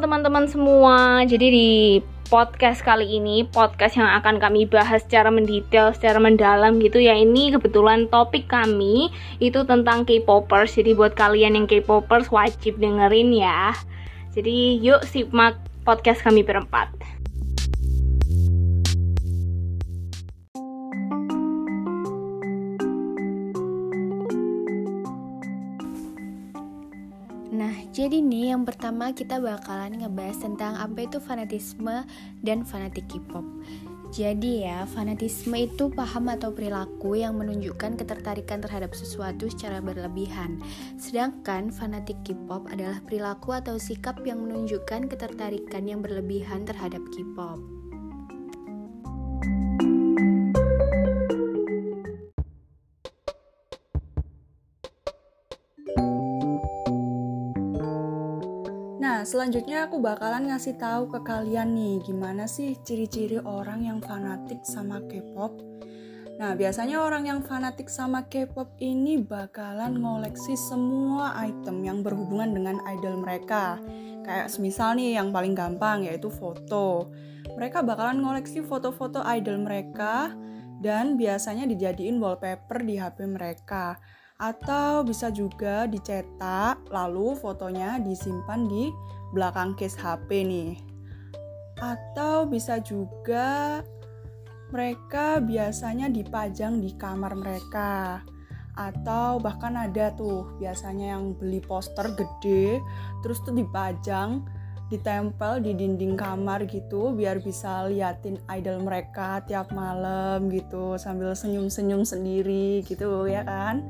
teman-teman semua. Jadi di podcast kali ini, podcast yang akan kami bahas secara mendetail, secara mendalam gitu ya. Ini kebetulan topik kami itu tentang K-popers. Jadi buat kalian yang K-popers wajib dengerin ya. Jadi yuk simak podcast kami berempat. Jadi nih yang pertama kita bakalan ngebahas tentang apa itu fanatisme dan fanatik K-pop. Jadi ya, fanatisme itu paham atau perilaku yang menunjukkan ketertarikan terhadap sesuatu secara berlebihan. Sedangkan fanatik K-pop adalah perilaku atau sikap yang menunjukkan ketertarikan yang berlebihan terhadap K-pop. Selanjutnya aku bakalan ngasih tahu ke kalian nih gimana sih ciri-ciri orang yang fanatik sama K-pop. Nah, biasanya orang yang fanatik sama K-pop ini bakalan ngoleksi semua item yang berhubungan dengan idol mereka. Kayak semisal nih yang paling gampang yaitu foto. Mereka bakalan ngoleksi foto-foto idol mereka dan biasanya dijadiin wallpaper di HP mereka atau bisa juga dicetak lalu fotonya disimpan di belakang case HP nih. Atau bisa juga mereka biasanya dipajang di kamar mereka. Atau bahkan ada tuh biasanya yang beli poster gede terus tuh dipajang ditempel di dinding kamar gitu biar bisa liatin idol mereka tiap malam gitu sambil senyum-senyum sendiri gitu ya kan.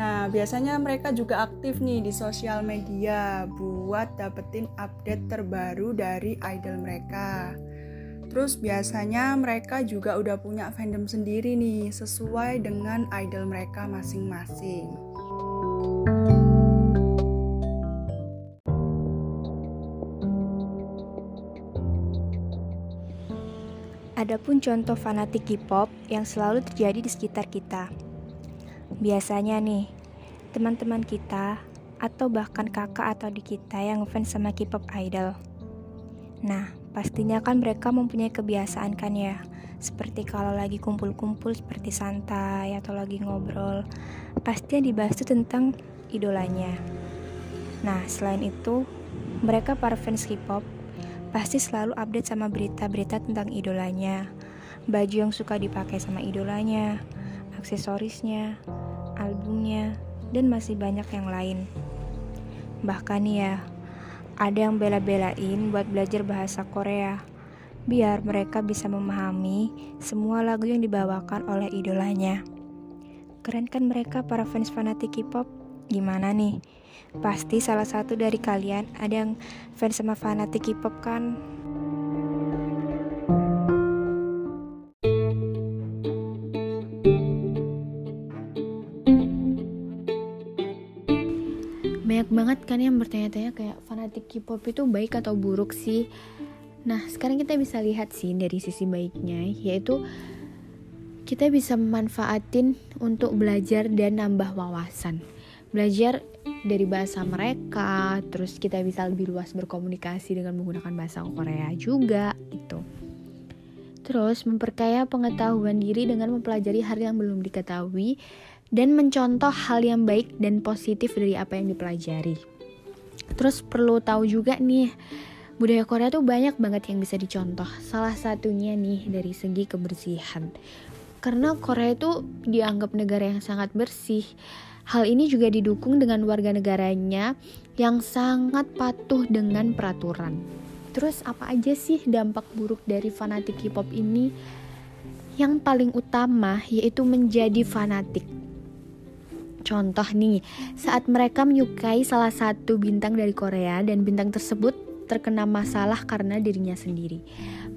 Nah, biasanya mereka juga aktif nih di sosial media buat dapetin update terbaru dari idol mereka. Terus biasanya mereka juga udah punya fandom sendiri nih sesuai dengan idol mereka masing-masing. Adapun contoh fanatik K-pop yang selalu terjadi di sekitar kita. Biasanya nih, teman-teman kita atau bahkan kakak atau di kita yang fans sama K-pop idol. Nah, pastinya kan mereka mempunyai kebiasaan kan ya, seperti kalau lagi kumpul-kumpul seperti santai atau lagi ngobrol, pasti yang dibahas itu tentang idolanya. Nah, selain itu, mereka para fans K-pop pasti selalu update sama berita-berita tentang idolanya, baju yang suka dipakai sama idolanya, aksesorisnya, albumnya, dan masih banyak yang lain. Bahkan ya, ada yang bela-belain buat belajar bahasa Korea, biar mereka bisa memahami semua lagu yang dibawakan oleh idolanya. Keren kan mereka para fans fanatik K-pop? Gimana nih? Pasti salah satu dari kalian ada yang fans sama fanatik K-pop kan? Kan yang bertanya-tanya kayak fanatik K-pop itu baik atau buruk sih. Nah, sekarang kita bisa lihat sih dari sisi baiknya, yaitu kita bisa memanfaatin untuk belajar dan nambah wawasan. Belajar dari bahasa mereka, terus kita bisa lebih luas berkomunikasi dengan menggunakan bahasa Korea juga gitu. Terus memperkaya pengetahuan diri dengan mempelajari hal yang belum diketahui dan mencontoh hal yang baik dan positif dari apa yang dipelajari. Terus perlu tahu juga nih, budaya Korea tuh banyak banget yang bisa dicontoh. Salah satunya nih dari segi kebersihan. Karena Korea itu dianggap negara yang sangat bersih. Hal ini juga didukung dengan warga negaranya yang sangat patuh dengan peraturan. Terus apa aja sih dampak buruk dari fanatik K-pop ini? Yang paling utama yaitu menjadi fanatik Contoh nih, saat mereka menyukai salah satu bintang dari Korea dan bintang tersebut terkena masalah karena dirinya sendiri.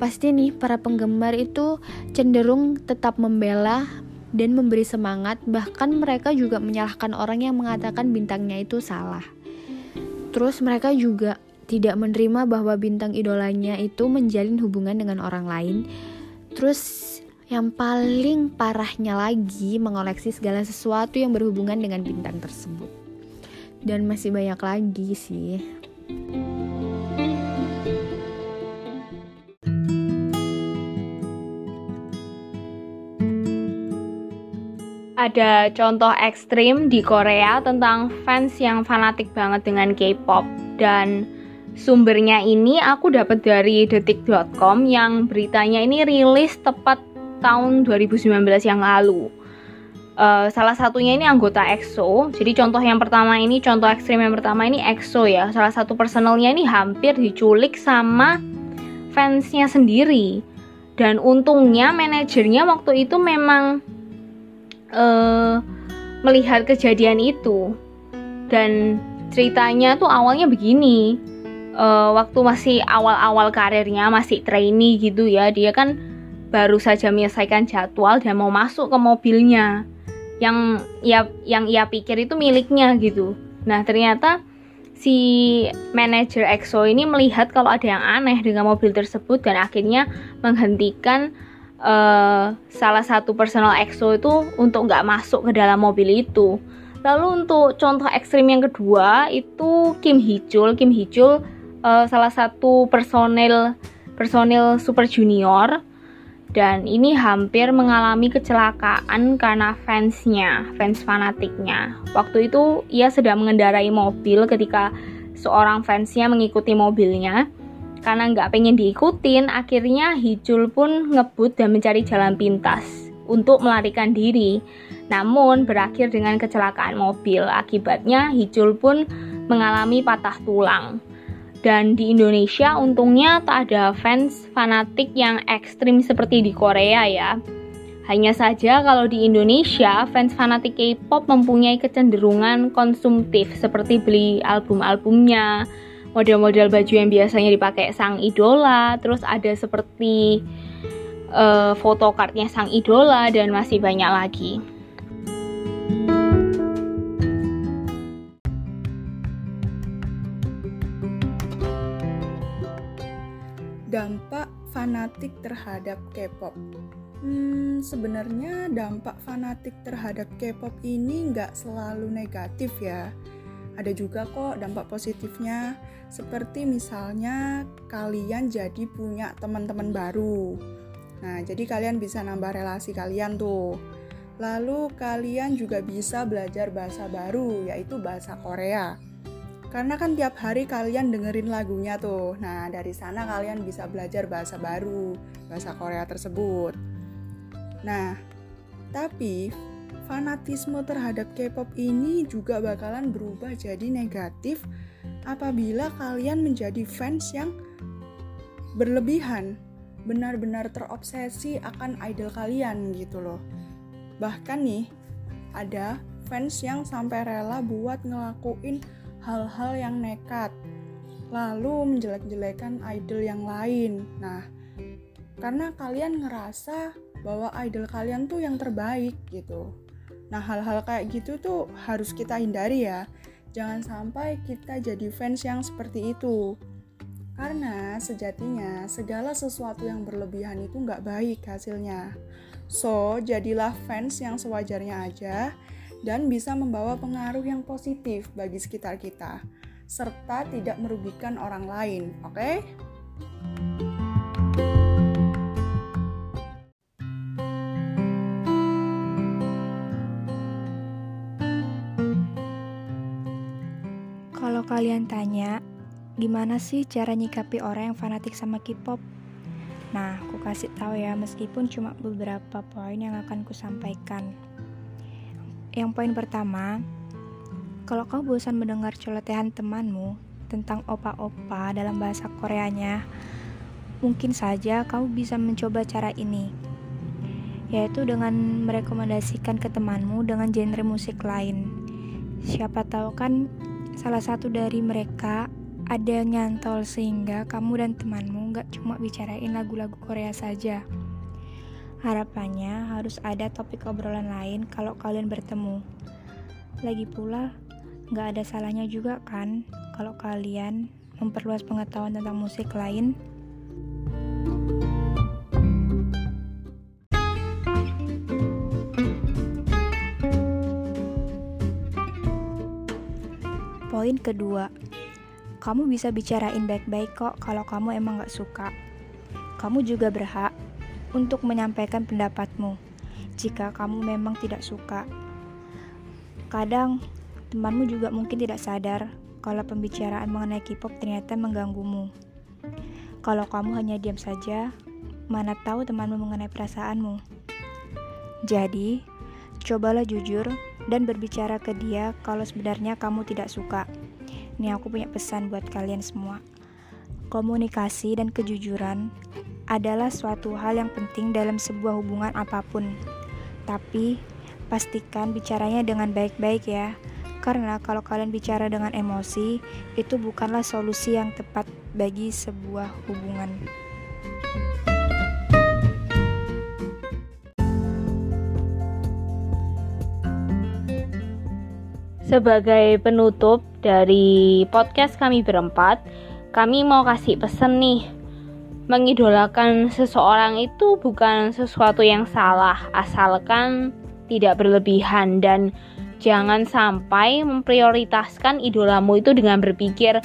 Pasti nih para penggemar itu cenderung tetap membela dan memberi semangat, bahkan mereka juga menyalahkan orang yang mengatakan bintangnya itu salah. Terus mereka juga tidak menerima bahwa bintang idolanya itu menjalin hubungan dengan orang lain. Terus yang paling parahnya lagi mengoleksi segala sesuatu yang berhubungan dengan bintang tersebut. Dan masih banyak lagi sih. Ada contoh ekstrim di Korea tentang fans yang fanatik banget dengan K-pop dan sumbernya ini aku dapat dari detik.com yang beritanya ini rilis tepat tahun 2019 yang lalu. Uh, salah satunya ini anggota EXO. Jadi contoh yang pertama ini, contoh ekstrim yang pertama ini EXO ya. Salah satu personelnya ini hampir diculik sama fansnya sendiri. Dan untungnya manajernya waktu itu memang uh, melihat kejadian itu dan ceritanya tuh awalnya begini uh, waktu masih awal-awal karirnya masih trainee gitu ya dia kan baru saja menyelesaikan jadwal dan mau masuk ke mobilnya yang ya yang ia pikir itu miliknya gitu nah ternyata si manajer EXO ini melihat kalau ada yang aneh dengan mobil tersebut dan akhirnya menghentikan uh, salah satu personal EXO itu untuk nggak masuk ke dalam mobil itu. Lalu untuk contoh ekstrim yang kedua itu Kim Hee Chul. Kim Hee Chul uh, salah satu personel personil Super Junior dan ini hampir mengalami kecelakaan karena fansnya, fans fanatiknya. Waktu itu ia sedang mengendarai mobil ketika seorang fansnya mengikuti mobilnya karena nggak pengen diikutin, akhirnya Hijul pun ngebut dan mencari jalan pintas untuk melarikan diri. Namun berakhir dengan kecelakaan mobil. Akibatnya Hijul pun mengalami patah tulang. Dan di Indonesia untungnya tak ada fans fanatik yang ekstrim seperti di Korea ya. Hanya saja kalau di Indonesia, fans fanatik K-pop mempunyai kecenderungan konsumtif seperti beli album-albumnya, model-model baju yang biasanya dipakai sang idola, terus ada seperti uh, sang idola dan masih banyak lagi. Dampak fanatik terhadap K-pop. Hmm, sebenarnya dampak fanatik terhadap K-pop ini nggak selalu negatif ya ada juga kok dampak positifnya, seperti misalnya kalian jadi punya teman-teman baru. Nah, jadi kalian bisa nambah relasi kalian tuh. Lalu kalian juga bisa belajar bahasa baru, yaitu bahasa Korea. Karena kan tiap hari kalian dengerin lagunya tuh. Nah, dari sana kalian bisa belajar bahasa baru, bahasa Korea tersebut. Nah, tapi fanatisme terhadap K-pop ini juga bakalan berubah jadi negatif apabila kalian menjadi fans yang berlebihan, benar-benar terobsesi akan idol kalian gitu loh. Bahkan nih, ada fans yang sampai rela buat ngelakuin hal-hal yang nekat, lalu menjelek-jelekan idol yang lain. Nah, karena kalian ngerasa bahwa idol kalian tuh yang terbaik gitu. Nah, hal-hal kayak gitu tuh harus kita hindari ya. Jangan sampai kita jadi fans yang seperti itu. Karena sejatinya segala sesuatu yang berlebihan itu nggak baik hasilnya. So, jadilah fans yang sewajarnya aja dan bisa membawa pengaruh yang positif bagi sekitar kita, serta tidak merugikan orang lain, oke? Okay? Kalau kalian tanya, gimana sih cara nyikapi orang yang fanatik sama K-pop? Nah, aku kasih tahu ya, meskipun cuma beberapa poin yang akan ku sampaikan. Yang poin pertama, kalau kau bosan mendengar celotehan temanmu tentang opa-opa dalam bahasa Koreanya, mungkin saja kau bisa mencoba cara ini, yaitu dengan merekomendasikan ke temanmu dengan genre musik lain. Siapa tahu kan salah satu dari mereka ada nyantol sehingga kamu dan temanmu gak cuma bicarain lagu-lagu Korea saja. Harapannya harus ada topik obrolan lain kalau kalian bertemu. Lagi pula, gak ada salahnya juga kan kalau kalian memperluas pengetahuan tentang musik lain Poin kedua, kamu bisa bicarain baik-baik kok kalau kamu emang gak suka. Kamu juga berhak untuk menyampaikan pendapatmu. jika kamu memang tidak suka. Kadang, temanmu juga mungkin tidak sadar kalau pembicaraan mengenai K-pop ternyata mengganggumu. Kalau kamu hanya diam saja, mana tahu temanmu mengenai perasaanmu. Jadi, cobalah jujur dan berbicara ke dia kalau sebenarnya kamu tidak suka. Ini aku punya pesan buat kalian semua. Komunikasi dan kejujuran adalah suatu hal yang penting dalam sebuah hubungan apa pun. Tapi, pastikan bicaranya dengan baik-baik ya. Karena kalau kalian bicara dengan emosi, itu bukanlah solusi yang tepat bagi sebuah hubungan. Sebagai penutup dari podcast kami berempat, kami mau kasih pesan nih. Mengidolakan seseorang itu bukan sesuatu yang salah, asalkan tidak berlebihan dan jangan sampai memprioritaskan idolamu itu dengan berpikir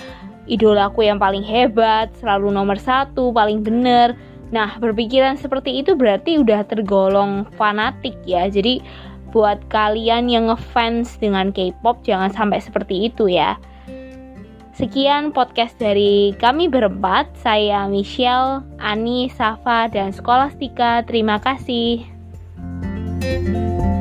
idolaku yang paling hebat, selalu nomor satu, paling benar. Nah, berpikiran seperti itu berarti udah tergolong fanatik ya. Jadi buat kalian yang ngefans dengan K-pop jangan sampai seperti itu ya. Sekian podcast dari kami berempat. Saya Michelle, Ani, Safa, dan Skolastika. Terima kasih. thank you